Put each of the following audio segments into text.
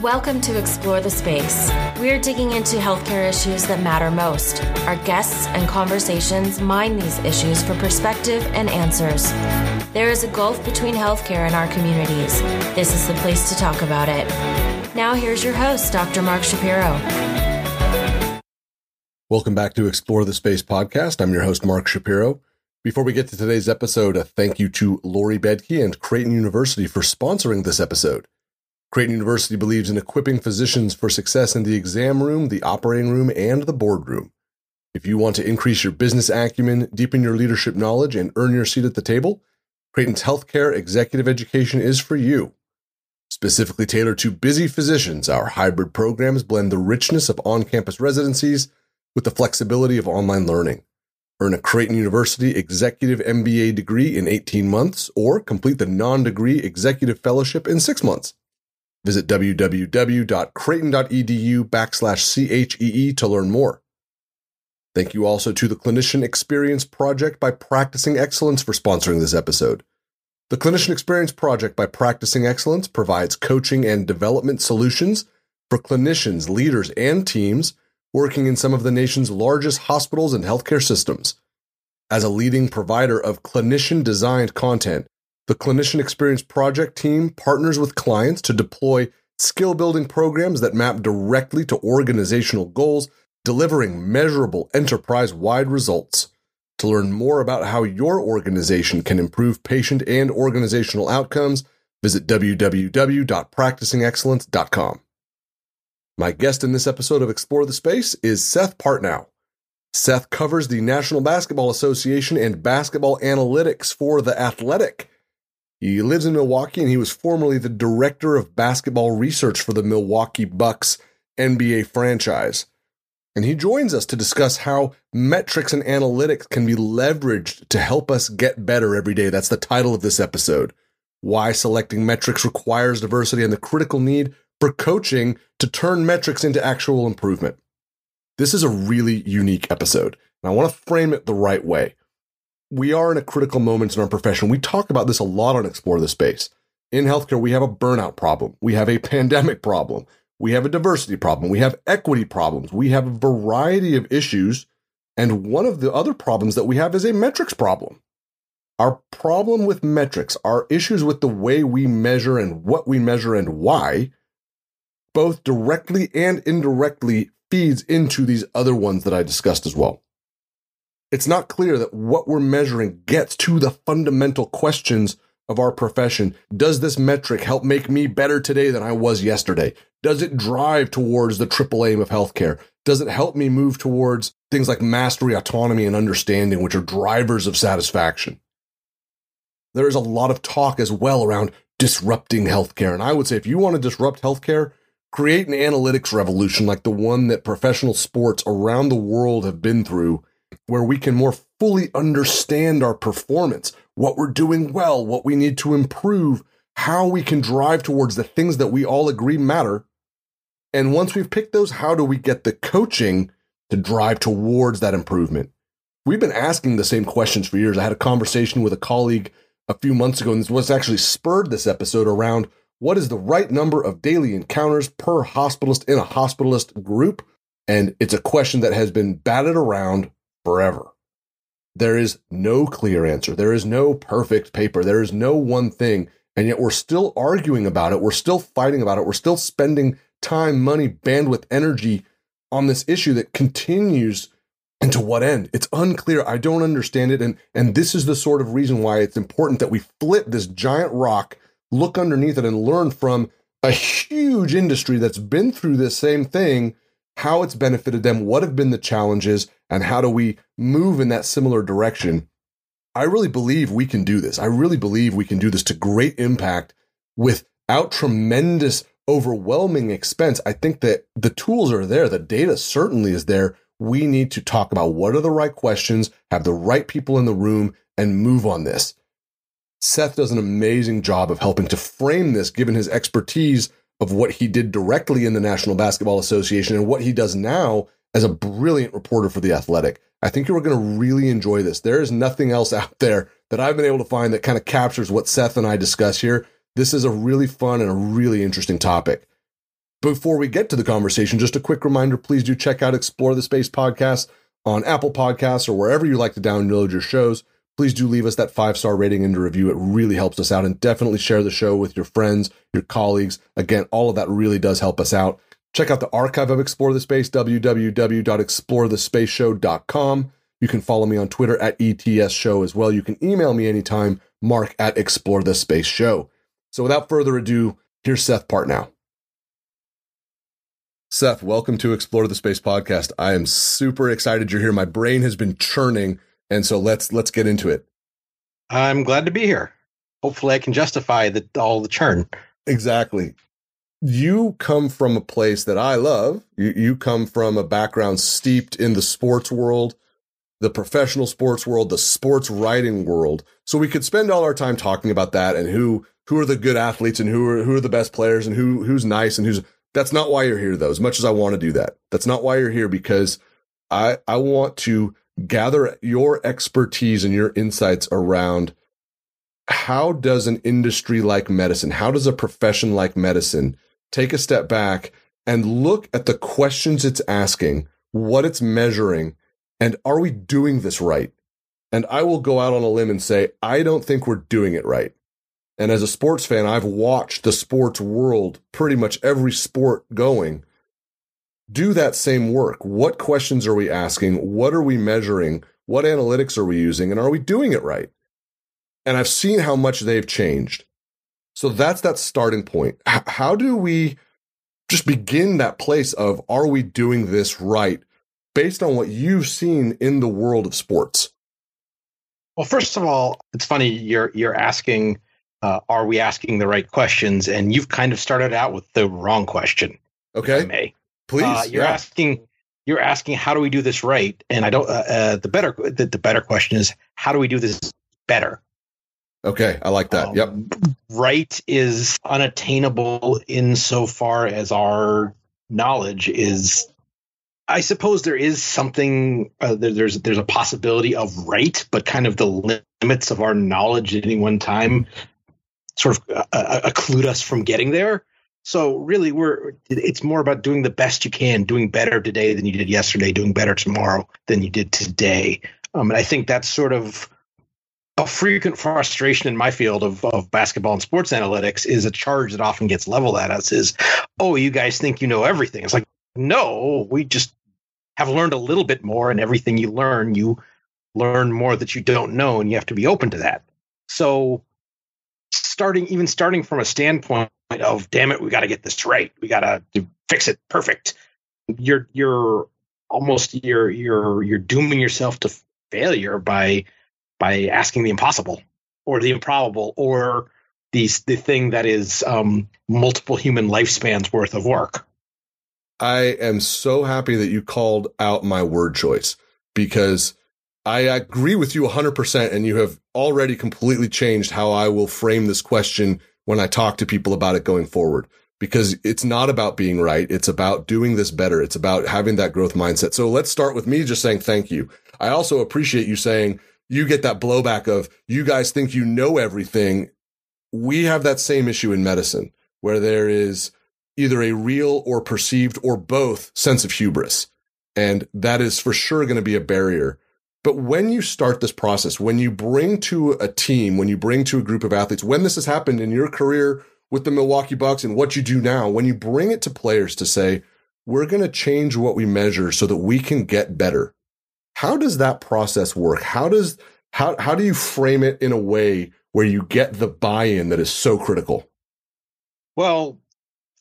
Welcome to Explore the Space. We're digging into healthcare issues that matter most. Our guests and conversations mine these issues for perspective and answers. There is a gulf between healthcare and our communities. This is the place to talk about it. Now, here's your host, Dr. Mark Shapiro. Welcome back to Explore the Space podcast. I'm your host, Mark Shapiro. Before we get to today's episode, a thank you to Lori Bedke and Creighton University for sponsoring this episode. Creighton University believes in equipping physicians for success in the exam room, the operating room, and the boardroom. If you want to increase your business acumen, deepen your leadership knowledge, and earn your seat at the table, Creighton's healthcare executive education is for you. Specifically tailored to busy physicians, our hybrid programs blend the richness of on campus residencies with the flexibility of online learning. Earn a Creighton University Executive MBA degree in 18 months or complete the non degree executive fellowship in six months. Visit www.creighton.edu backslash CHEE to learn more. Thank you also to the Clinician Experience Project by Practicing Excellence for sponsoring this episode. The Clinician Experience Project by Practicing Excellence provides coaching and development solutions for clinicians, leaders, and teams working in some of the nation's largest hospitals and healthcare systems. As a leading provider of clinician designed content, the Clinician Experience Project team partners with clients to deploy skill building programs that map directly to organizational goals, delivering measurable enterprise wide results. To learn more about how your organization can improve patient and organizational outcomes, visit www.practicingexcellence.com. My guest in this episode of Explore the Space is Seth Partnow. Seth covers the National Basketball Association and basketball analytics for The Athletic. He lives in Milwaukee and he was formerly the director of basketball research for the Milwaukee Bucks NBA franchise. And he joins us to discuss how metrics and analytics can be leveraged to help us get better every day. That's the title of this episode. Why selecting metrics requires diversity and the critical need for coaching to turn metrics into actual improvement. This is a really unique episode, and I want to frame it the right way we are in a critical moment in our profession. We talk about this a lot on Explore the Space. In healthcare, we have a burnout problem. We have a pandemic problem. We have a diversity problem. We have equity problems. We have a variety of issues. And one of the other problems that we have is a metrics problem. Our problem with metrics, our issues with the way we measure and what we measure and why, both directly and indirectly feeds into these other ones that I discussed as well it's not clear that what we're measuring gets to the fundamental questions of our profession. Does this metric help make me better today than I was yesterday? Does it drive towards the triple aim of healthcare? Does it help me move towards things like mastery, autonomy, and understanding, which are drivers of satisfaction? There is a lot of talk as well around disrupting healthcare. And I would say if you want to disrupt healthcare, create an analytics revolution like the one that professional sports around the world have been through where we can more fully understand our performance, what we're doing well, what we need to improve, how we can drive towards the things that we all agree matter. And once we've picked those, how do we get the coaching to drive towards that improvement? We've been asking the same questions for years. I had a conversation with a colleague a few months ago, and this was actually spurred this episode around what is the right number of daily encounters per hospitalist in a hospitalist group? And it's a question that has been batted around forever. There is no clear answer. There is no perfect paper. There is no one thing. And yet we're still arguing about it. We're still fighting about it. We're still spending time, money, bandwidth, energy on this issue that continues and to what end? It's unclear. I don't understand it. And, and this is the sort of reason why it's important that we flip this giant rock, look underneath it, and learn from a huge industry that's been through this same thing how it's benefited them, what have been the challenges, and how do we move in that similar direction. I really believe we can do this. I really believe we can do this to great impact without tremendous, overwhelming expense. I think that the tools are there, the data certainly is there. We need to talk about what are the right questions, have the right people in the room, and move on this. Seth does an amazing job of helping to frame this, given his expertise of what he did directly in the National Basketball Association and what he does now as a brilliant reporter for The Athletic. I think you're going to really enjoy this. There is nothing else out there that I've been able to find that kind of captures what Seth and I discuss here. This is a really fun and a really interesting topic. Before we get to the conversation, just a quick reminder please do check out Explore the Space podcast on Apple Podcasts or wherever you like to download your shows. Please do leave us that five star rating and review. It really helps us out. And definitely share the show with your friends, your colleagues. Again, all of that really does help us out. Check out the archive of Explore the Space, www.explorethespaceshow.com. You can follow me on Twitter at ETS Show as well. You can email me anytime, mark at Explore the Space Show. So without further ado, here's Seth Partnow. Seth, welcome to Explore the Space podcast. I am super excited you're here. My brain has been churning, and so let's let's get into it. I'm glad to be here. Hopefully, I can justify the, all the churn. Exactly you come from a place that I love. You, you come from a background steeped in the sports world, the professional sports world, the sports writing world. So we could spend all our time talking about that and who who are the good athletes and who are who are the best players and who who's nice and who's that's not why you're here though. As much as I want to do that, that's not why you're here because I I want to gather your expertise and your insights around how does an industry like medicine, how does a profession like medicine take a step back and look at the questions it's asking, what it's measuring, and are we doing this right? And I will go out on a limb and say, I don't think we're doing it right. And as a sports fan, I've watched the sports world, pretty much every sport going, do that same work. What questions are we asking? What are we measuring? What analytics are we using? And are we doing it right? And I've seen how much they've changed. So that's that starting point. H- how do we just begin that place of are we doing this right based on what you've seen in the world of sports? Well, first of all, it's funny you're you're asking uh, are we asking the right questions and you've kind of started out with the wrong question. Okay. May. Please. Uh, you're yeah. asking you're asking how do we do this right? And I don't uh, uh, the better the, the better question is how do we do this better? Okay, I like that. Um, yep. Right is unattainable insofar as our knowledge is. I suppose there is something. Uh, there, there's there's a possibility of right, but kind of the limits of our knowledge at any one time sort of uh, uh, occlude us from getting there. So really, we're it's more about doing the best you can, doing better today than you did yesterday, doing better tomorrow than you did today. Um, and I think that's sort of a frequent frustration in my field of, of basketball and sports analytics is a charge that often gets leveled at us is, oh, you guys think you know everything. It's like, no, we just have learned a little bit more, and everything you learn, you learn more that you don't know, and you have to be open to that. So, starting even starting from a standpoint of, damn it, we got to get this right, we got to fix it perfect. You're you're almost you're you're you're dooming yourself to failure by by asking the impossible or the improbable or the the thing that is um, multiple human lifespans worth of work. I am so happy that you called out my word choice because I agree with you 100% and you have already completely changed how I will frame this question when I talk to people about it going forward because it's not about being right. It's about doing this better. It's about having that growth mindset. So let's start with me just saying thank you. I also appreciate you saying you get that blowback of you guys think you know everything. We have that same issue in medicine where there is either a real or perceived or both sense of hubris. And that is for sure going to be a barrier. But when you start this process, when you bring to a team, when you bring to a group of athletes, when this has happened in your career with the Milwaukee Bucks and what you do now, when you bring it to players to say, we're going to change what we measure so that we can get better. How does that process work? How does how how do you frame it in a way where you get the buy-in that is so critical? Well,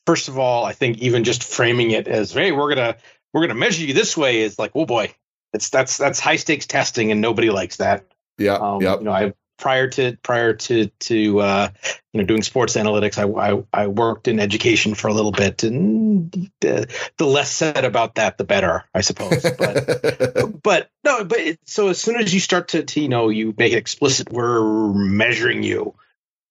first of all, I think even just framing it as, hey, we're gonna we're gonna measure you this way is like, oh boy, it's that's that's high stakes testing, and nobody likes that. Yeah, um, You know, I prior to prior to to uh, you know doing sports analytics, I, I, I worked in education for a little bit, and the, the less said about that, the better, I suppose. But but no, but it, so as soon as you start to, to you know you make it explicit, we're measuring you.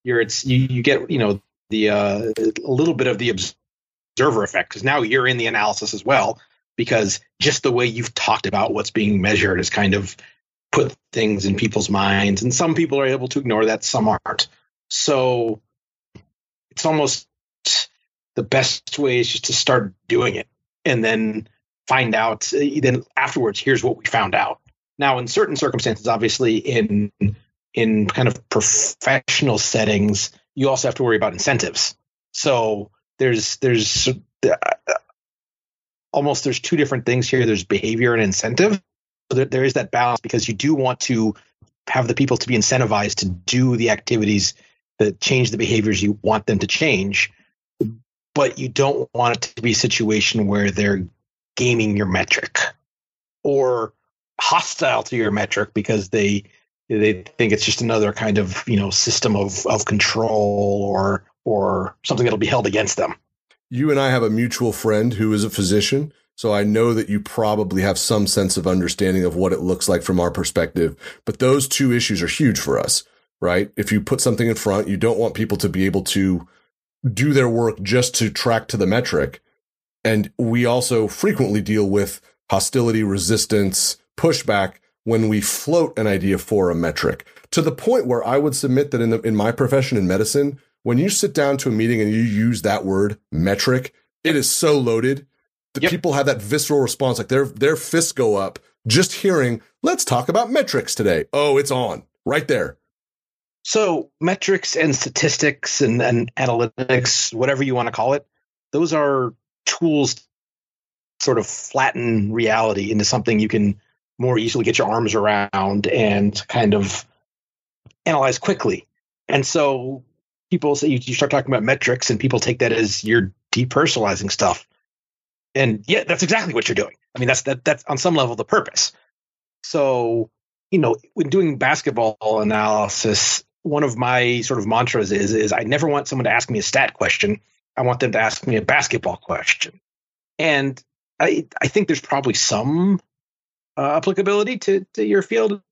You're it's you, you get you know the uh, a little bit of the observer effect because now you're in the analysis as well because just the way you've talked about what's being measured is kind of put things in people's minds. And some people are able to ignore that, some aren't. So it's almost the best way is just to start doing it and then find out. Then afterwards, here's what we found out. Now, in certain circumstances, obviously, in in kind of professional settings, you also have to worry about incentives. So there's there's almost there's two different things here. There's behavior and incentive. So there, there is that balance because you do want to have the people to be incentivized to do the activities that change the behaviors you want them to change, but you don't want it to be a situation where they're gaming your metric or hostile to your metric because they they think it's just another kind of you know system of of control or or something that'll be held against them. You and I have a mutual friend who is a physician. So I know that you probably have some sense of understanding of what it looks like from our perspective. But those two issues are huge for us, right? If you put something in front, you don't want people to be able to do their work just to track to the metric. And we also frequently deal with hostility, resistance, pushback when we float an idea for a metric to the point where I would submit that in the, in my profession in medicine, when you sit down to a meeting and you use that word metric, it is so loaded that yep. people have that visceral response, like their their fists go up just hearing, let's talk about metrics today. Oh, it's on right there. So metrics and statistics and, and analytics, whatever you want to call it, those are tools sort of flatten reality into something you can more easily get your arms around and kind of analyze quickly. And so people say you, you start talking about metrics and people take that as you're depersonalizing stuff. And yeah, that's exactly what you're doing. I mean, that's that that's on some level the purpose. So, you know, when doing basketball analysis, one of my sort of mantras is is I never want someone to ask me a stat question. I want them to ask me a basketball question. And I I think there's probably some uh, applicability to to your field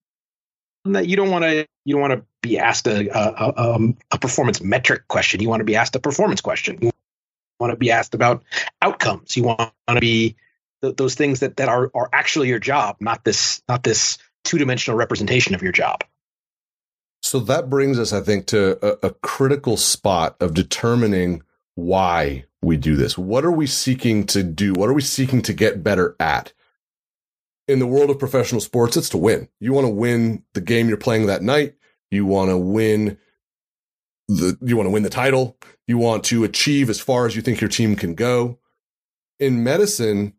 that you don't want to you don't want to be asked a a, um, a performance metric question. You want to be asked a performance question. You want to be asked about outcomes. You want to be th- those things that that are are actually your job, not this not this two dimensional representation of your job. So that brings us, I think, to a, a critical spot of determining why we do this. What are we seeking to do? What are we seeking to get better at? In the world of professional sports, it's to win. You want to win the game you're playing that night. You want to win the, you want to win the title. You want to achieve as far as you think your team can go. In medicine,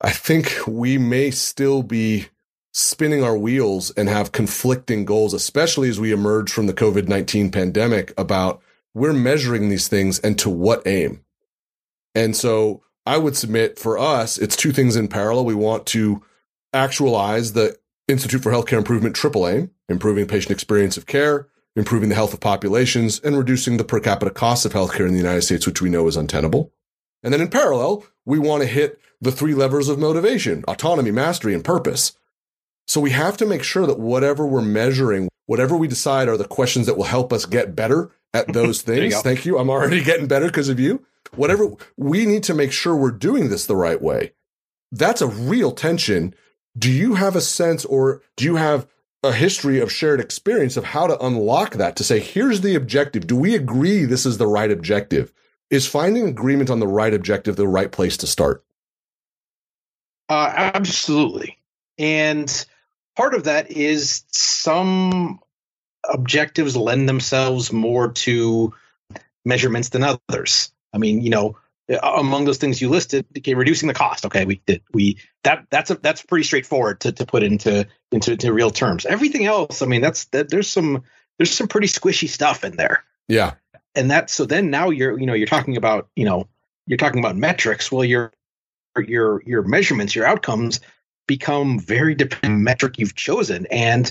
I think we may still be spinning our wheels and have conflicting goals, especially as we emerge from the COVID 19 pandemic about we're measuring these things and to what aim. And so I would submit for us, it's two things in parallel. We want to actualize the Institute for Healthcare Improvement triple aim, improving patient experience of care, improving the health of populations, and reducing the per capita costs of healthcare in the United States, which we know is untenable. And then in parallel, we want to hit the three levers of motivation, autonomy, mastery, and purpose. So we have to make sure that whatever we're measuring, whatever we decide are the questions that will help us get better at those things. You Thank you. I'm already getting better because of you whatever we need to make sure we're doing this the right way. That's a real tension. Do you have a sense or do you have a history of shared experience of how to unlock that to say, here's the objective. Do we agree this is the right objective? Is finding agreement on the right objective the right place to start? Uh, absolutely. And part of that is some objectives lend themselves more to measurements than others. I mean, you know, among those things you listed, okay, reducing the cost. Okay, we did we that that's a that's pretty straightforward to, to put into into to real terms. Everything else, I mean, that's that there's some there's some pretty squishy stuff in there. Yeah. And that so then now you're you know you're talking about you know you're talking about metrics. Well, your your your measurements, your outcomes become very dependent metric you've chosen, and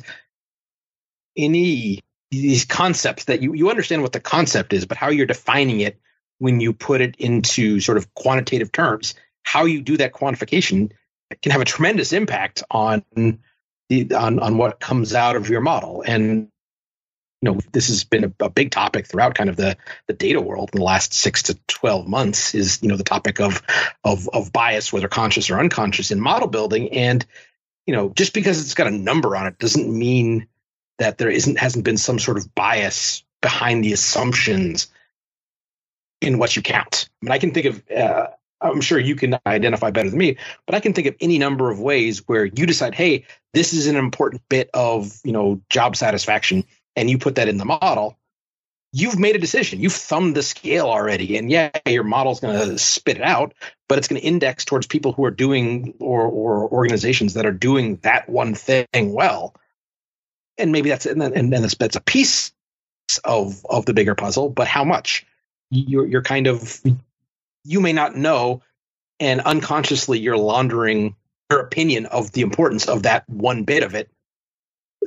any these concepts that you you understand what the concept is, but how you're defining it when you put it into sort of quantitative terms, how you do that quantification can have a tremendous impact on the on, on what comes out of your model. And you know, this has been a, a, big topic throughout kind of the the data world in the last six to twelve months. Is you know the topic of of of bias, whether conscious or unconscious, in model building. And you know, just because it's got a number on it doesn't mean that there isn't hasn't been some sort of bias behind the assumptions in what you count. I mean, I can think of, uh, I'm sure you can identify better than me, but I can think of any number of ways where you decide, hey, this is an important bit of, you know, job satisfaction, and you put that in the model. You've made a decision. You've thumbed the scale already, and yeah, your model's going to spit it out, but it's going to index towards people who are doing or or organizations that are doing that one thing well. And maybe that's and then and then that's, that's a piece of of the bigger puzzle, but how much? You're you're kind of you may not know, and unconsciously you're laundering your opinion of the importance of that one bit of it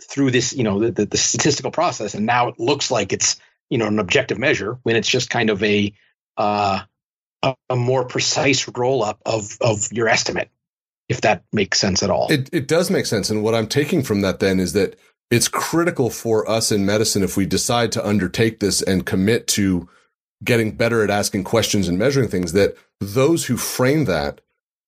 through this, you know, the, the, the statistical process, and now it looks like it's you know an objective measure when it's just kind of a uh, a, a more precise roll up of of your estimate, if that makes sense at all. It it does make sense, and what I'm taking from that then is that it's critical for us in medicine if we decide to undertake this and commit to getting better at asking questions and measuring things that those who frame that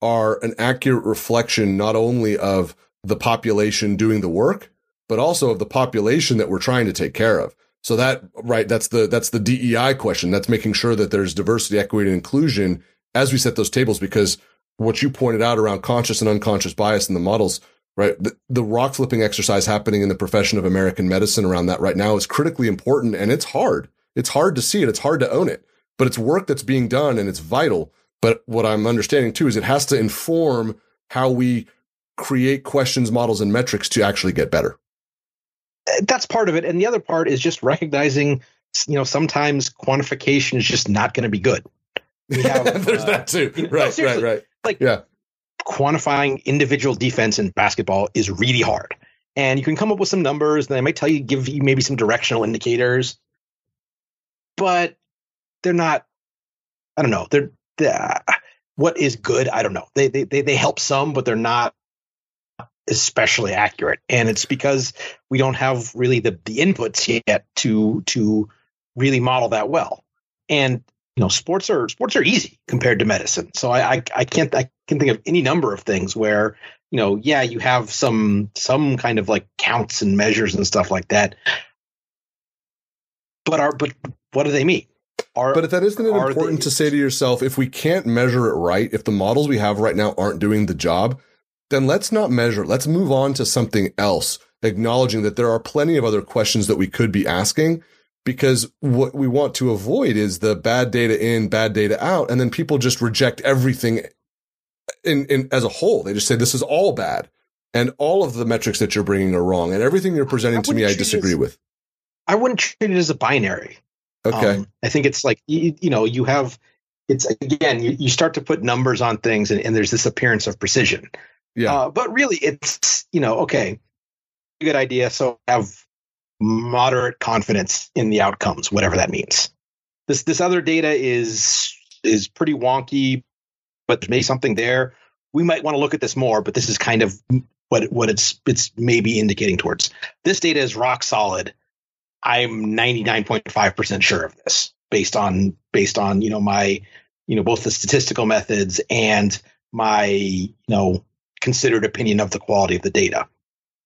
are an accurate reflection not only of the population doing the work but also of the population that we're trying to take care of so that right that's the that's the DEI question that's making sure that there's diversity equity and inclusion as we set those tables because what you pointed out around conscious and unconscious bias in the models right? The, the, rock flipping exercise happening in the profession of American medicine around that right now is critically important and it's hard. It's hard to see it. It's hard to own it, but it's work that's being done and it's vital. But what I'm understanding too is it has to inform how we create questions, models, and metrics to actually get better. That's part of it. And the other part is just recognizing, you know, sometimes quantification is just not going to be good. Have, There's uh, that too. You know, right, no, right, right. Like, yeah quantifying individual defense in basketball is really hard. And you can come up with some numbers, and they might tell you, give you maybe some directional indicators, but they're not. I don't know. They're, they're what is good. I don't know. They they they they help some, but they're not especially accurate. And it's because we don't have really the the inputs yet to to really model that well. And you know, sports are sports are easy compared to medicine. So I, I, I can't I can think of any number of things where you know, yeah, you have some some kind of like counts and measures and stuff like that. But are but what do they mean? Are, but if that isn't it important they, to say to yourself, if we can't measure it right, if the models we have right now aren't doing the job, then let's not measure. Let's move on to something else, acknowledging that there are plenty of other questions that we could be asking because what we want to avoid is the bad data in, bad data out, and then people just reject everything in, in as a whole. They just say this is all bad, and all of the metrics that you're bringing are wrong, and everything you're presenting to me, I disagree as, with. I wouldn't treat it as a binary. Okay, um, I think it's like you, you, know you have it's again you, you start to put numbers on things, and, and there's this appearance of precision. Yeah, uh, but really, it's you know okay, good idea. So have moderate confidence in the outcomes, whatever that means. This this other data is is pretty wonky, but there's maybe something there. We might want to look at this more, but this is kind of what what it's it's maybe indicating towards. This data is rock solid. I'm 99.5% sure of this based on based on, you know, my, you know, both the statistical methods and my, you know, considered opinion of the quality of the data.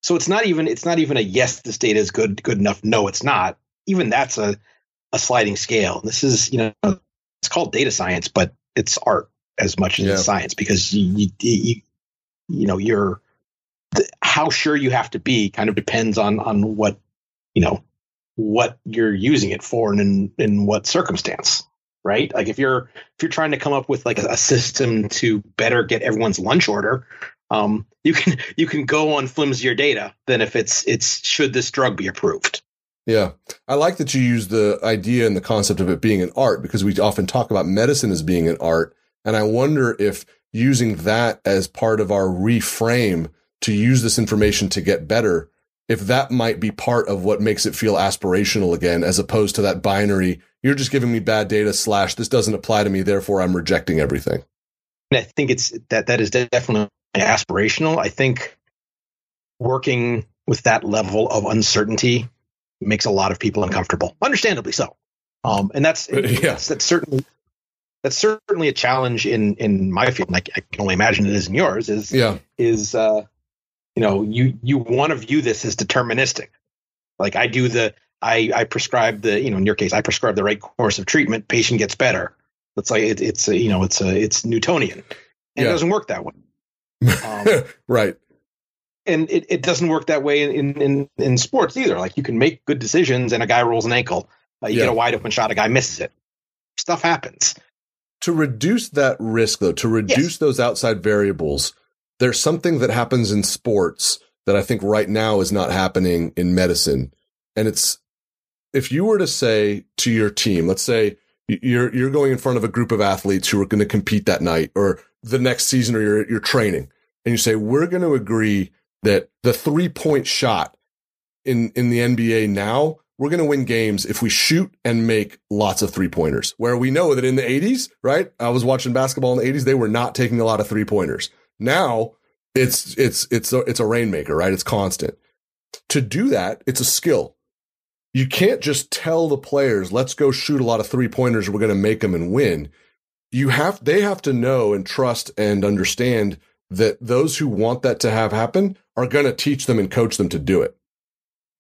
So it's not even it's not even a yes, this data is good good enough. No, it's not. Even that's a a sliding scale. This is you know it's called data science, but it's art as much as yeah. it's science because you, you, you you know you're how sure you have to be kind of depends on on what you know what you're using it for and in in what circumstance right? Like if you're if you're trying to come up with like a, a system to better get everyone's lunch order um, you can you can go on flimsier data than if it's it's should this drug be approved. Yeah, I like that you use the idea and the concept of it being an art because we often talk about medicine as being an art, and I wonder if using that as part of our reframe to use this information to get better, if that might be part of what makes it feel aspirational again, as opposed to that binary. You're just giving me bad data slash this doesn't apply to me, therefore I'm rejecting everything. I think it's that that is definitely aspirational. I think working with that level of uncertainty makes a lot of people uncomfortable, understandably so. Um, and that's, yeah. that's, that's certainly that's certainly a challenge in in my field. Like I can only imagine it is in yours. Is yeah is uh, you know you you want to view this as deterministic. Like I do the I, I prescribe the, you know, in your case, I prescribe the right course of treatment. Patient gets better. It's like it, it's a, you know, it's a it's Newtonian, and yeah. it doesn't work that way. Um, right. And it, it doesn't work that way in, in in sports either. Like you can make good decisions, and a guy rolls an ankle. Uh, you yeah. get a wide open shot, a guy misses it. Stuff happens. To reduce that risk, though, to reduce yes. those outside variables, there's something that happens in sports that I think right now is not happening in medicine. And it's if you were to say to your team, let's say you're you're going in front of a group of athletes who are going to compete that night or the next season or you're you're training and you say we're going to agree that the three-point shot in in the NBA now we're going to win games if we shoot and make lots of three-pointers. Where we know that in the 80s, right? I was watching basketball in the 80s, they were not taking a lot of three-pointers. Now, it's it's it's a, it's a rainmaker, right? It's constant. To do that, it's a skill you can't just tell the players, let's go shoot a lot of three pointers. We're going to make them and win. You have, they have to know and trust and understand that those who want that to have happen are going to teach them and coach them to do it.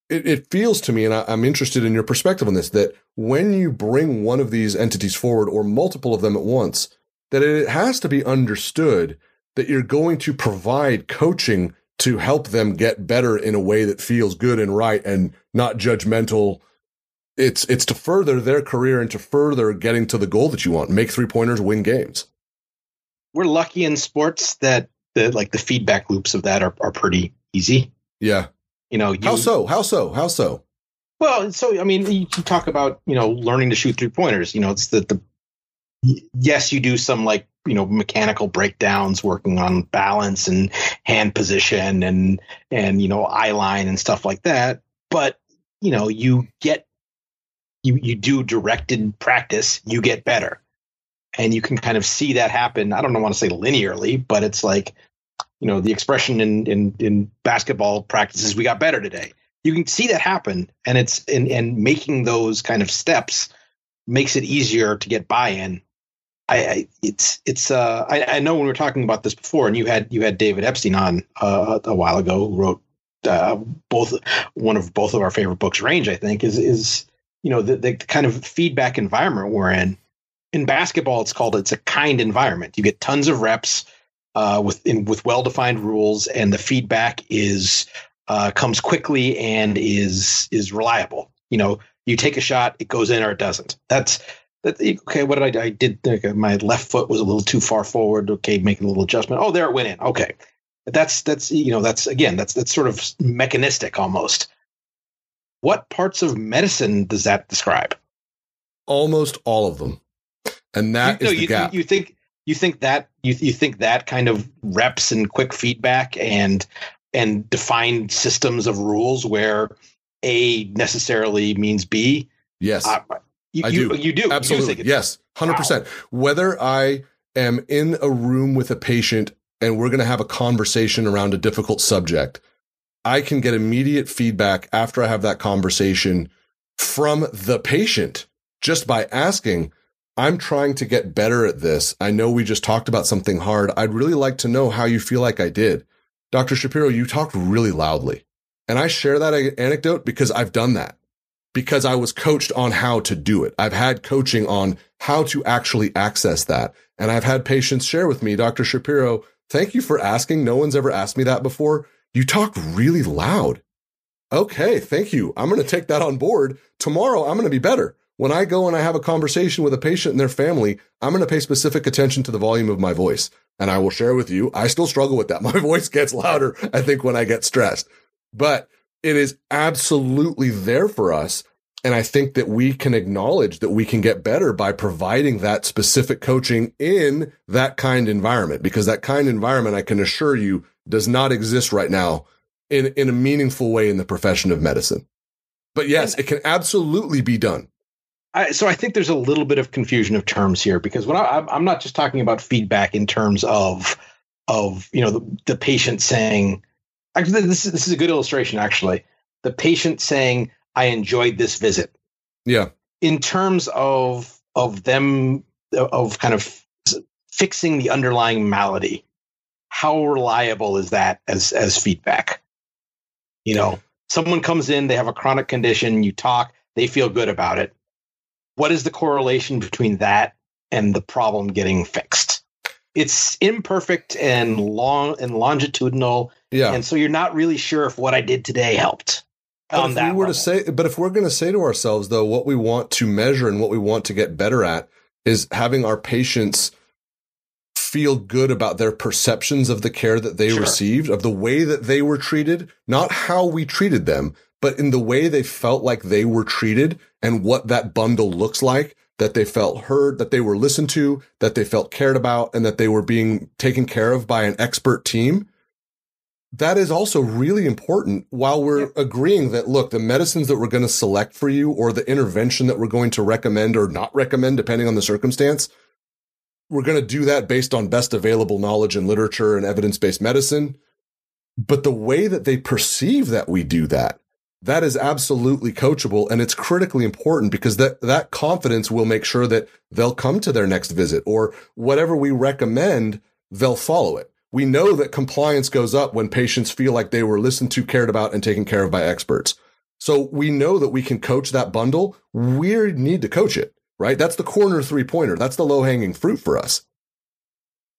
It, it feels to me, and I, I'm interested in your perspective on this, that when you bring one of these entities forward or multiple of them at once, that it has to be understood that you're going to provide coaching to help them get better in a way that feels good and right and not judgmental. It's it's to further their career and to further getting to the goal that you want. Make three pointers, win games. We're lucky in sports that the like the feedback loops of that are, are pretty easy. Yeah. You know, you, how so? How so? How so? Well, so I mean, you talk about you know learning to shoot three pointers. You know, it's the the yes, you do some like you know mechanical breakdowns working on balance and hand position and and you know eye line and stuff like that. But you know you get you you do directed practice you get better. And you can kind of see that happen. I don't want to say linearly but it's like you know the expression in in in basketball practices we got better today. You can see that happen and it's and and making those kind of steps makes it easier to get buy-in I, I it's it's uh I, I, know when we were talking about this before, and you had you had David Epstein on uh, a while ago, who wrote uh, both one of both of our favorite books, Range. I think is is you know the, the kind of feedback environment we're in. In basketball, it's called it's a kind environment. You get tons of reps uh, with in, with well defined rules, and the feedback is uh, comes quickly and is is reliable. You know, you take a shot, it goes in or it doesn't. That's that, okay, what did I, I did? Okay, my left foot was a little too far forward. Okay, making a little adjustment. Oh, there it went in. Okay, that's that's you know that's again that's that's sort of mechanistic almost. What parts of medicine does that describe? Almost all of them, and that you, is no, the you, gap. You think you think that you you think that kind of reps and quick feedback and and defined systems of rules where A necessarily means B. Yes. Uh, you, I you, do. You do. Absolutely. You yes. 100%. Wow. Whether I am in a room with a patient and we're going to have a conversation around a difficult subject, I can get immediate feedback after I have that conversation from the patient just by asking, I'm trying to get better at this. I know we just talked about something hard. I'd really like to know how you feel like I did. Dr. Shapiro, you talked really loudly. And I share that anecdote because I've done that because I was coached on how to do it. I've had coaching on how to actually access that. And I've had patients share with me, Dr. Shapiro, thank you for asking. No one's ever asked me that before. You talk really loud. Okay, thank you. I'm going to take that on board. Tomorrow, I'm going to be better. When I go and I have a conversation with a patient and their family, I'm going to pay specific attention to the volume of my voice. And I will share with you, I still struggle with that. My voice gets louder, I think, when I get stressed. But it is absolutely there for us. And I think that we can acknowledge that we can get better by providing that specific coaching in that kind environment, because that kind environment, I can assure you, does not exist right now in, in a meaningful way in the profession of medicine. But yes, it can absolutely be done. I, so I think there's a little bit of confusion of terms here because when I, I'm not just talking about feedback in terms of of you know the, the patient saying Actually, this is this is a good illustration. Actually, the patient saying, "I enjoyed this visit." Yeah. In terms of of them of kind of fixing the underlying malady, how reliable is that as as feedback? You know, someone comes in, they have a chronic condition, you talk, they feel good about it. What is the correlation between that and the problem getting fixed? It's imperfect and long and longitudinal. Yeah. And so you're not really sure if what I did today helped. But if we were level. to say, but if we're going to say to ourselves, though, what we want to measure and what we want to get better at is having our patients feel good about their perceptions of the care that they sure. received, of the way that they were treated, not how we treated them, but in the way they felt like they were treated and what that bundle looks like, that they felt heard, that they were listened to, that they felt cared about, and that they were being taken care of by an expert team. That is also really important while we're yeah. agreeing that, look, the medicines that we're going to select for you or the intervention that we're going to recommend or not recommend, depending on the circumstance, we're going to do that based on best available knowledge and literature and evidence based medicine. But the way that they perceive that we do that, that is absolutely coachable and it's critically important because that, that confidence will make sure that they'll come to their next visit or whatever we recommend, they'll follow it. We know that compliance goes up when patients feel like they were listened to, cared about, and taken care of by experts. So we know that we can coach that bundle. We need to coach it right? That's the corner three pointer. That's the low hanging fruit for us.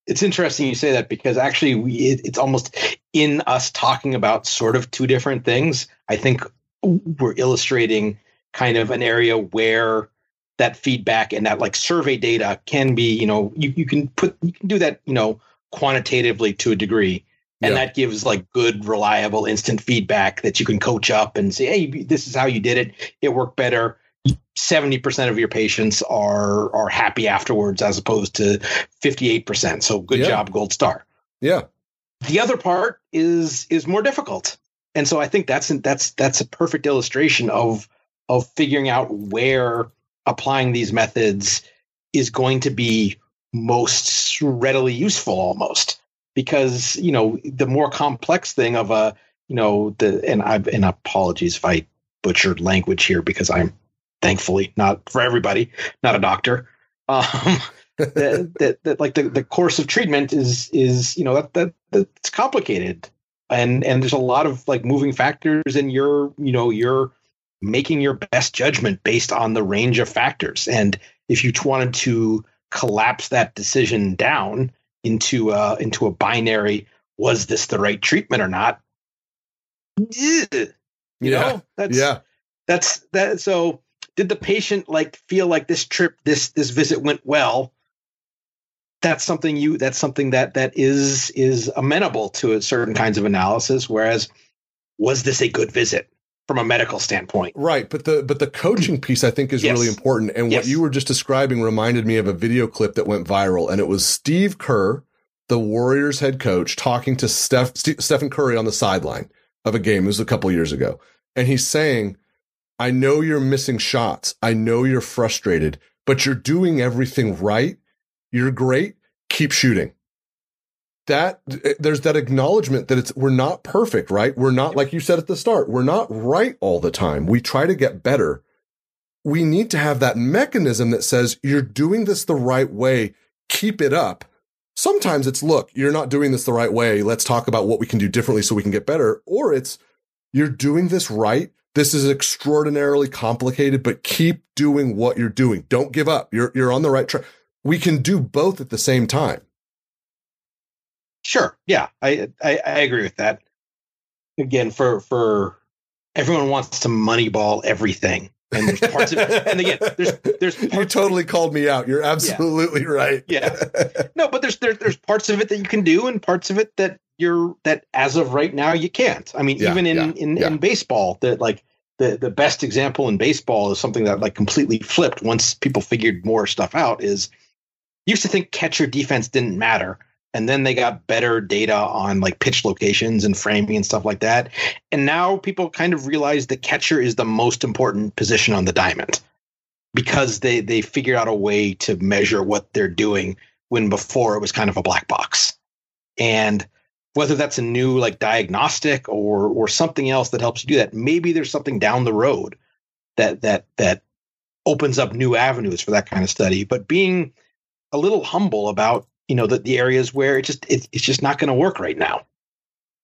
It's interesting you say that because actually we, it, it's almost in us talking about sort of two different things. I think we're illustrating kind of an area where that feedback and that like survey data can be, you know, you, you can put, you can do that, you know, quantitatively to a degree. And yeah. that gives like good, reliable, instant feedback that you can coach up and say, hey, this is how you did it. It worked better 70% of your patients are are happy afterwards as opposed to 58%. So good yeah. job, gold star. Yeah. The other part is is more difficult. And so I think that's that's that's a perfect illustration of of figuring out where applying these methods is going to be most readily useful almost because you know the more complex thing of a you know the and I've and apologies if I butchered language here because I'm thankfully not for everybody not a doctor. Um, that, that, that like the, the course of treatment is is you know that, that that's complicated. And and there's a lot of like moving factors and you're you know you're making your best judgment based on the range of factors. And if you wanted to collapse that decision down into uh into a binary was this the right treatment or not? You yeah. know that's yeah. that's that so did the patient like feel like this trip this this visit went well? That's something you that's something that that is is amenable to a certain kinds of analysis whereas was this a good visit from a medical standpoint right but the but the coaching piece i think is yes. really important and yes. what you were just describing reminded me of a video clip that went viral and it was steve kerr the warriors head coach talking to steph stephen curry on the sideline of a game it was a couple years ago and he's saying I know you're missing shots. I know you're frustrated, but you're doing everything right. You're great. Keep shooting. That eh, there's that acknowledgement that it's we're not perfect, right? We're not like you said at the start. We're not right all the time. We try to get better. We need to have that mechanism that says you're doing this the right way. Keep it up. Sometimes it's look, you're not doing this the right way. Let's talk about what we can do differently so we can get better. Or it's you're doing this right this is extraordinarily complicated, but keep doing what you're doing. Don't give up. You're, you're on the right track. We can do both at the same time. Sure. Yeah. I, I, I agree with that. Again, for, for everyone wants to moneyball everything. And there's parts of it. And again, there's, there's, you totally called me out. You're absolutely yeah. right. yeah. No, but there's, there, there's parts of it that you can do and parts of it that you're that as of right now you can't. I mean, yeah, even in yeah, in, in baseball, that like the the best example in baseball is something that like completely flipped once people figured more stuff out. Is used to think catcher defense didn't matter, and then they got better data on like pitch locations and framing and stuff like that, and now people kind of realize the catcher is the most important position on the diamond because they they figured out a way to measure what they're doing when before it was kind of a black box. And whether that's a new like diagnostic or or something else that helps you do that maybe there's something down the road that that that opens up new avenues for that kind of study. But being a little humble about you know the, the areas where it just it, it's just not going to work right now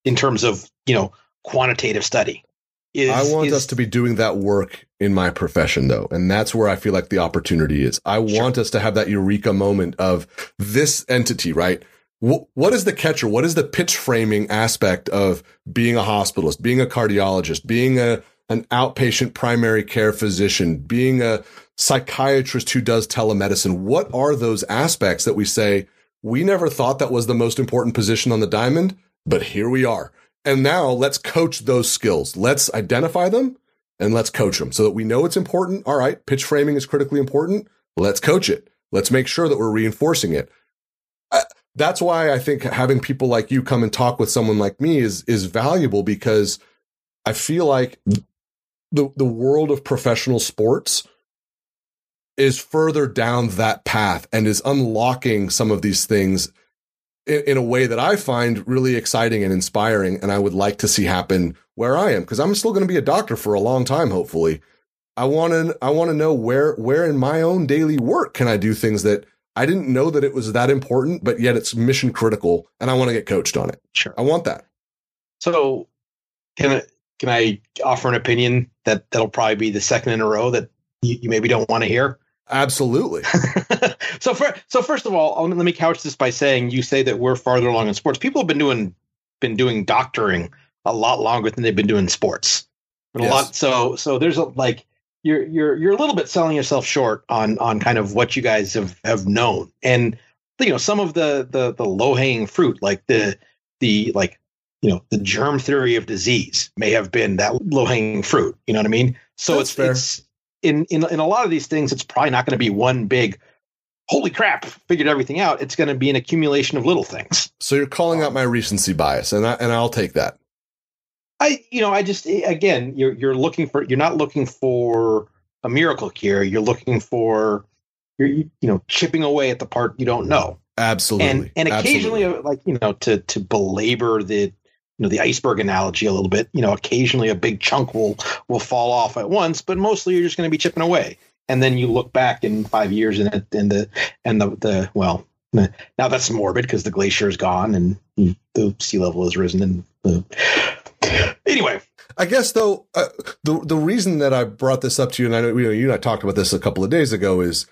in terms of you know quantitative study Is, I want is, us to be doing that work in my profession though. And that's where I feel like the opportunity is. I sure. want us to have that eureka moment of this entity, right? what is the catcher? What is the pitch framing aspect of being a hospitalist, being a cardiologist, being a, an outpatient primary care physician, being a psychiatrist who does telemedicine? What are those aspects that we say, we never thought that was the most important position on the diamond, but here we are. And now let's coach those skills. Let's identify them and let's coach them so that we know it's important. All right. Pitch framing is critically important. Let's coach it. Let's make sure that we're reinforcing it. Uh, that's why I think having people like you come and talk with someone like me is, is valuable because I feel like the, the world of professional sports is further down that path and is unlocking some of these things in, in, a way that I find really exciting and inspiring. And I would like to see happen where I am because I'm still going to be a doctor for a long time, hopefully. I want to, I want to know where, where in my own daily work can I do things that I didn't know that it was that important, but yet it's mission critical and I want to get coached on it. Sure. I want that. So can I, can I offer an opinion that that'll probably be the second in a row that you, you maybe don't want to hear? Absolutely. so for, so first of all, um, let me couch this by saying you say that we're farther along in sports. People have been doing been doing doctoring a lot longer than they've been doing sports. Yes. A lot. So so there's a like you're you're you're a little bit selling yourself short on on kind of what you guys have have known and you know some of the the the low hanging fruit like the the like you know the germ theory of disease may have been that low hanging fruit. You know what I mean? So That's it's fair. it's in, in in a lot of these things, it's probably not going to be one big holy crap, figured everything out. It's going to be an accumulation of little things. So you're calling out um, my recency bias, and I, and I'll take that. I, you know, I just eh, again, you're you're looking for you're not looking for a miracle cure. You're looking for you're you know chipping away at the part you don't know. Absolutely, and and occasionally, Absolutely. Uh, like you know, to to belabor the you know the iceberg analogy a little bit you know occasionally a big chunk will will fall off at once but mostly you're just going to be chipping away. And then you look back in five years and and the and the the well now that's morbid because the glacier is gone and the sea level has risen and the, anyway. I guess though uh, the the reason that I brought this up to you and I know you, know, you and I talked about this a couple of days ago is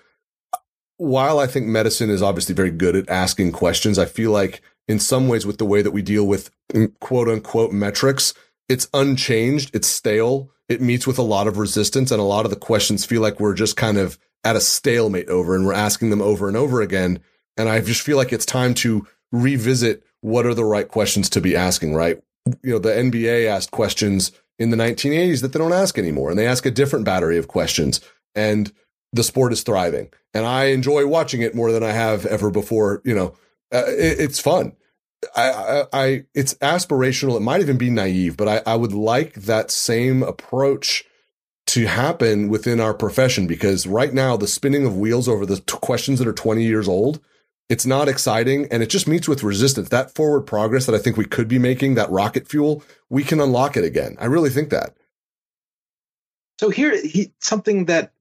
while I think medicine is obviously very good at asking questions, I feel like in some ways with the way that we deal with mm, quote unquote metrics. It's unchanged. It's stale. It meets with a lot of resistance and a lot of the questions feel like we're just kind of at a stalemate over and we're asking them over and over again. And I just feel like it's time to revisit what are the right questions to be asking, right? You know, the NBA asked questions in the 1980s that they don't ask anymore and they ask a different battery of questions and the sport is thriving and I enjoy watching it more than I have ever before, you know, uh, it, it's fun. I, I, I, it's aspirational. It might even be naive, but I, I would like that same approach to happen within our profession because right now the spinning of wheels over the t- questions that are 20 years old, it's not exciting and it just meets with resistance. That forward progress that I think we could be making, that rocket fuel, we can unlock it again. I really think that. So here, he, something that,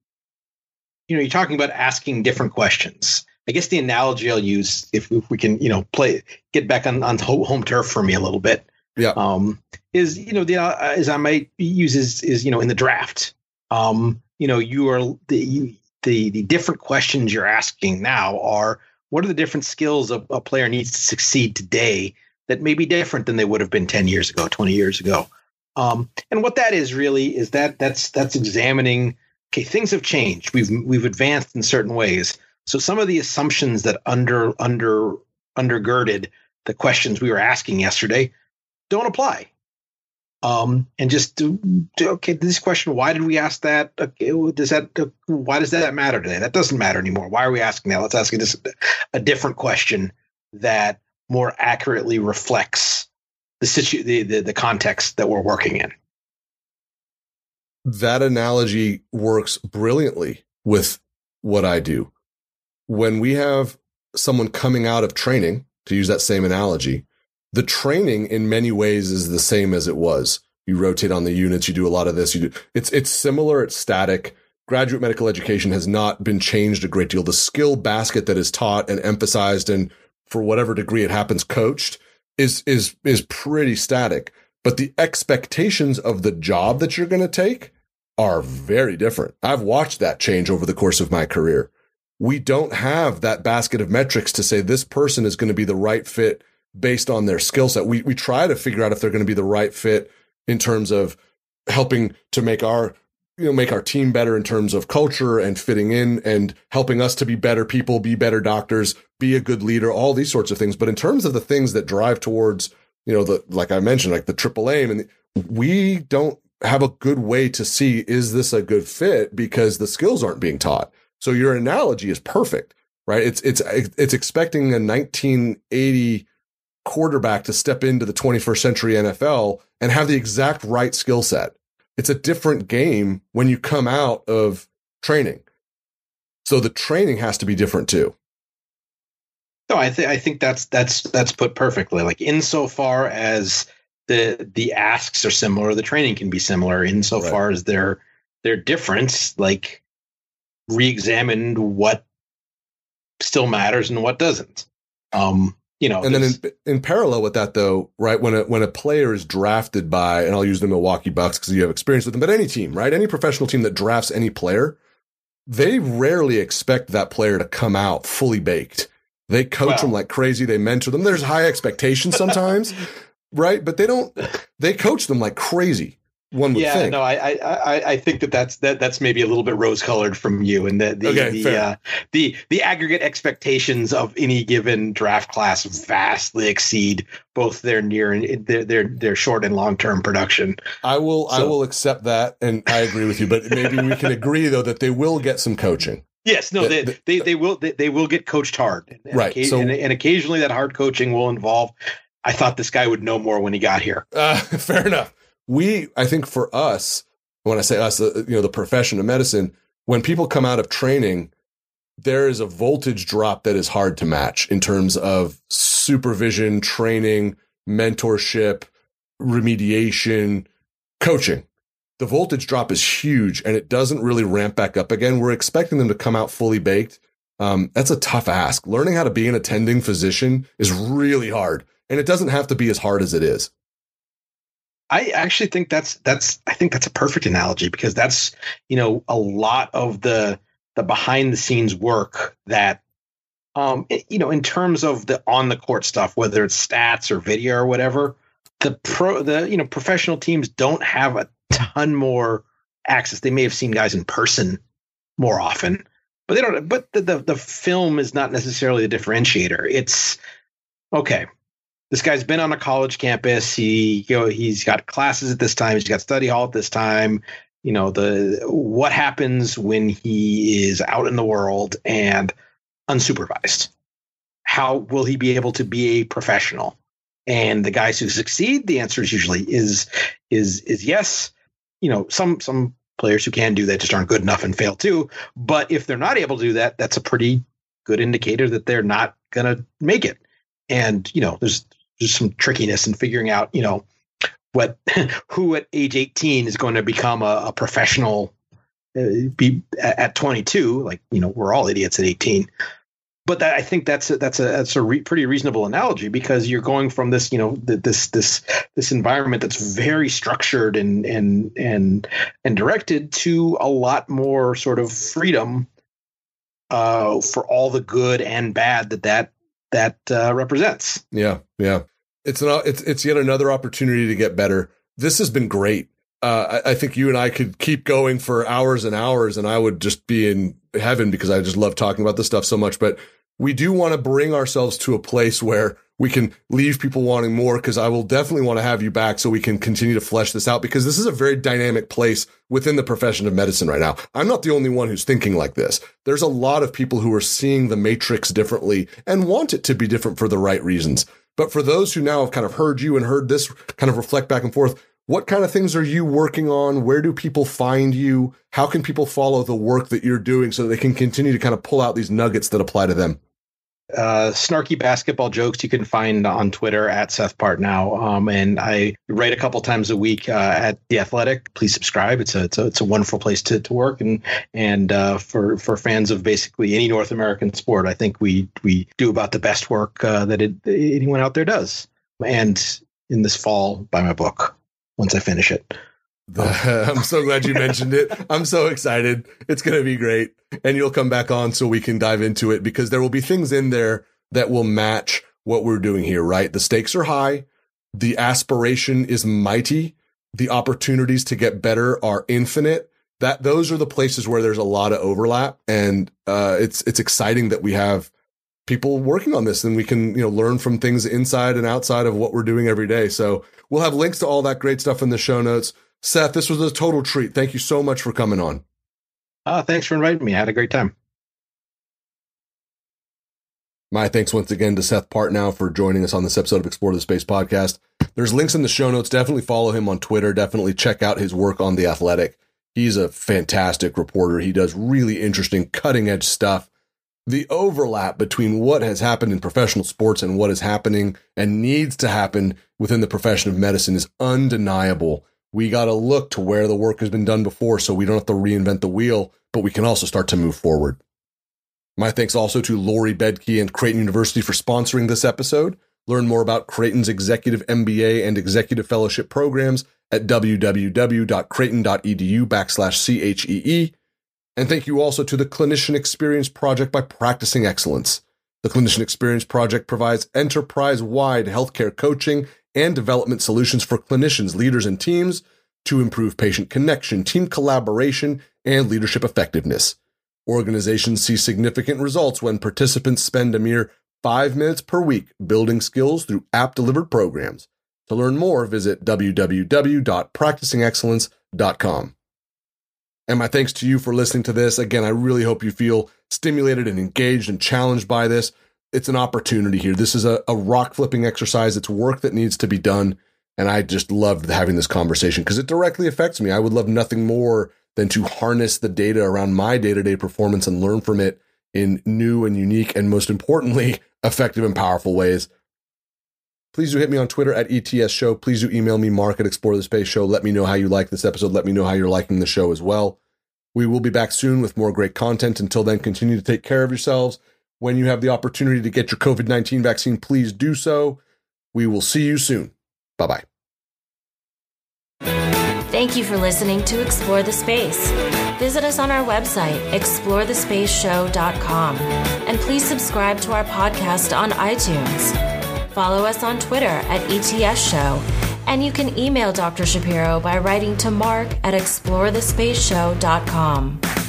you know, you're talking about asking different questions. I guess the analogy I'll use, if, if we can, you know, play get back on on home turf for me a little bit, yeah, um, is you know the uh, as I might use is is you know in the draft, um, you know, you are the you, the the different questions you're asking now are what are the different skills a, a player needs to succeed today that may be different than they would have been 10 years ago 20 years ago? Um, and what that is really is that that's that's examining okay things have changed. We've we've advanced in certain ways so some of the assumptions that under under undergirded the questions we were asking yesterday don't apply. Um, and just okay, this question, why did we ask that? Okay, does that why does that matter today? That doesn't matter anymore. Why are we asking that? Let's ask this a different question that more accurately reflects the situ the, the, the context that we're working in. That analogy works brilliantly with what I do when we have someone coming out of training, to use that same analogy, the training in many ways is the same as it was. You rotate on the units, you do a lot of this, you do it's it's similar, it's static. Graduate medical education has not been changed a great deal. The skill basket that is taught and emphasized and for whatever degree it happens coached is is is pretty static. but the expectations of the job that you're going to take are very different. I've watched that change over the course of my career. We don't have that basket of metrics to say this person is going to be the right fit based on their skill set. We, we try to figure out if they're going to be the right fit in terms of helping to make our you know make our team better in terms of culture and fitting in and helping us to be better people be better doctors be a good leader all these sorts of things but in terms of the things that drive towards you know the like i mentioned like the triple aim and the, we don't have a good way to see is this a good fit because the skills aren't being taught so your analogy is perfect right it's it's it's expecting a 1980 quarterback to step into the 21st century NFL and have the exact right skill set. It's a different game when you come out of training. So the training has to be different too. No, I think I think that's that's that's put perfectly. Like insofar as the the asks are similar, the training can be similar. Insofar right. as their their difference, like re-examined what still matters and what doesn't. Um, you know, and then in, in parallel with that, though, right when a when a player is drafted by, and I'll use the Milwaukee Bucks because you have experience with them, but any team, right, any professional team that drafts any player, they rarely expect that player to come out fully baked. They coach them like crazy. They mentor them. There's high expectations sometimes, right? But they don't. They coach them like crazy one would yeah, think. no, I, I, I think that that's that that's maybe a little bit rose colored from you, and the the okay, the, uh, the the aggregate expectations of any given draft class vastly exceed both their near and their their, their short and long term production. I will so. I will accept that, and I agree with you. But maybe we can agree though that they will get some coaching. Yes, no, they, they, they, they will they, they, will get coached hard, and, right? so, and, and occasionally that hard coaching will involve. I thought this guy would know more when he got here. Uh, fair enough we, I think for us, when I say us, you know, the profession of medicine, when people come out of training, there is a voltage drop that is hard to match in terms of supervision, training, mentorship, remediation, coaching. The voltage drop is huge and it doesn't really ramp back up again. We're expecting them to come out fully baked. Um, that's a tough ask. Learning how to be an attending physician is really hard and it doesn't have to be as hard as it is. I actually think that's that's I think that's a perfect analogy because that's you know a lot of the the behind the scenes work that um you know in terms of the on the court stuff whether it's stats or video or whatever the pro the you know professional teams don't have a ton more access. They may have seen guys in person more often but they don't but the the, the film is not necessarily the differentiator. It's okay this guy's been on a college campus. He you know he's got classes at this time. He's got study hall at this time. You know the what happens when he is out in the world and unsupervised. How will he be able to be a professional? And the guys who succeed, the answer is usually is is is yes. You know some some players who can do that just aren't good enough and fail too. But if they're not able to do that, that's a pretty good indicator that they're not going to make it. And you know, there's there's some trickiness in figuring out, you know, what who at age 18 is going to become a, a professional uh, be at 22 like you know we're all idiots at 18 but that, I think that's a, that's a that's a re, pretty reasonable analogy because you're going from this you know this this this environment that's very structured and and and and directed to a lot more sort of freedom uh, for all the good and bad that that that uh, represents. Yeah, yeah. It's an it's it's yet another opportunity to get better. This has been great. Uh, I, I, think you and I could keep going for hours and hours, and I would just be in heaven because I just love talking about this stuff so much. But we do want to bring ourselves to a place where we can leave people wanting more because I will definitely want to have you back so we can continue to flesh this out because this is a very dynamic place within the profession of medicine right now. I'm not the only one who's thinking like this. There's a lot of people who are seeing the matrix differently and want it to be different for the right reasons. But for those who now have kind of heard you and heard this kind of reflect back and forth, what kind of things are you working on? Where do people find you? How can people follow the work that you're doing so they can continue to kind of pull out these nuggets that apply to them? Uh, snarky basketball jokes you can find on Twitter at Seth Partnow. Um, and I write a couple times a week uh, at the Athletic. Please subscribe. It's a it's a, it's a wonderful place to, to work and and uh, for for fans of basically any North American sport, I think we we do about the best work uh, that it, anyone out there does. And in this fall buy my book once I finish it. I'm so glad you mentioned it. I'm so excited. It's going to be great. And you'll come back on so we can dive into it because there will be things in there that will match what we're doing here, right? The stakes are high. The aspiration is mighty. The opportunities to get better are infinite. That those are the places where there's a lot of overlap. And, uh, it's, it's exciting that we have people working on this and we can, you know, learn from things inside and outside of what we're doing every day. So we'll have links to all that great stuff in the show notes. Seth, this was a total treat. Thank you so much for coming on. Uh, thanks for inviting me. I had a great time. My thanks once again to Seth Partnow for joining us on this episode of Explore the Space podcast. There's links in the show notes. Definitely follow him on Twitter. Definitely check out his work on The Athletic. He's a fantastic reporter. He does really interesting, cutting edge stuff. The overlap between what has happened in professional sports and what is happening and needs to happen within the profession of medicine is undeniable we got to look to where the work has been done before so we don't have to reinvent the wheel, but we can also start to move forward. My thanks also to Lori Bedke and Creighton University for sponsoring this episode. Learn more about Creighton's Executive MBA and Executive Fellowship programs at www.creighton.edu backslash CHEE. And thank you also to the Clinician Experience Project by Practicing Excellence. The Clinician Experience Project provides enterprise wide healthcare coaching and development solutions for clinicians, leaders, and teams to improve patient connection, team collaboration, and leadership effectiveness. Organizations see significant results when participants spend a mere five minutes per week building skills through app delivered programs. To learn more, visit www.practicingexcellence.com. And my thanks to you for listening to this. Again, I really hope you feel stimulated and engaged and challenged by this it's an opportunity here. This is a, a rock flipping exercise. It's work that needs to be done. And I just loved having this conversation because it directly affects me. I would love nothing more than to harness the data around my day to day performance and learn from it in new and unique and most importantly, effective and powerful ways. Please do hit me on Twitter at ETS Show. Please do email me, Mark at Explore the Space Show. Let me know how you like this episode. Let me know how you're liking the show as well. We will be back soon with more great content. Until then, continue to take care of yourselves when you have the opportunity to get your COVID 19 vaccine, please do so. We will see you soon. Bye bye. Thank you for listening to Explore the Space. Visit us on our website, explorethespaceshow.com, and please subscribe to our podcast on iTunes. Follow us on Twitter at ETS Show, and you can email Dr. Shapiro by writing to mark at explorethespaceshow.com.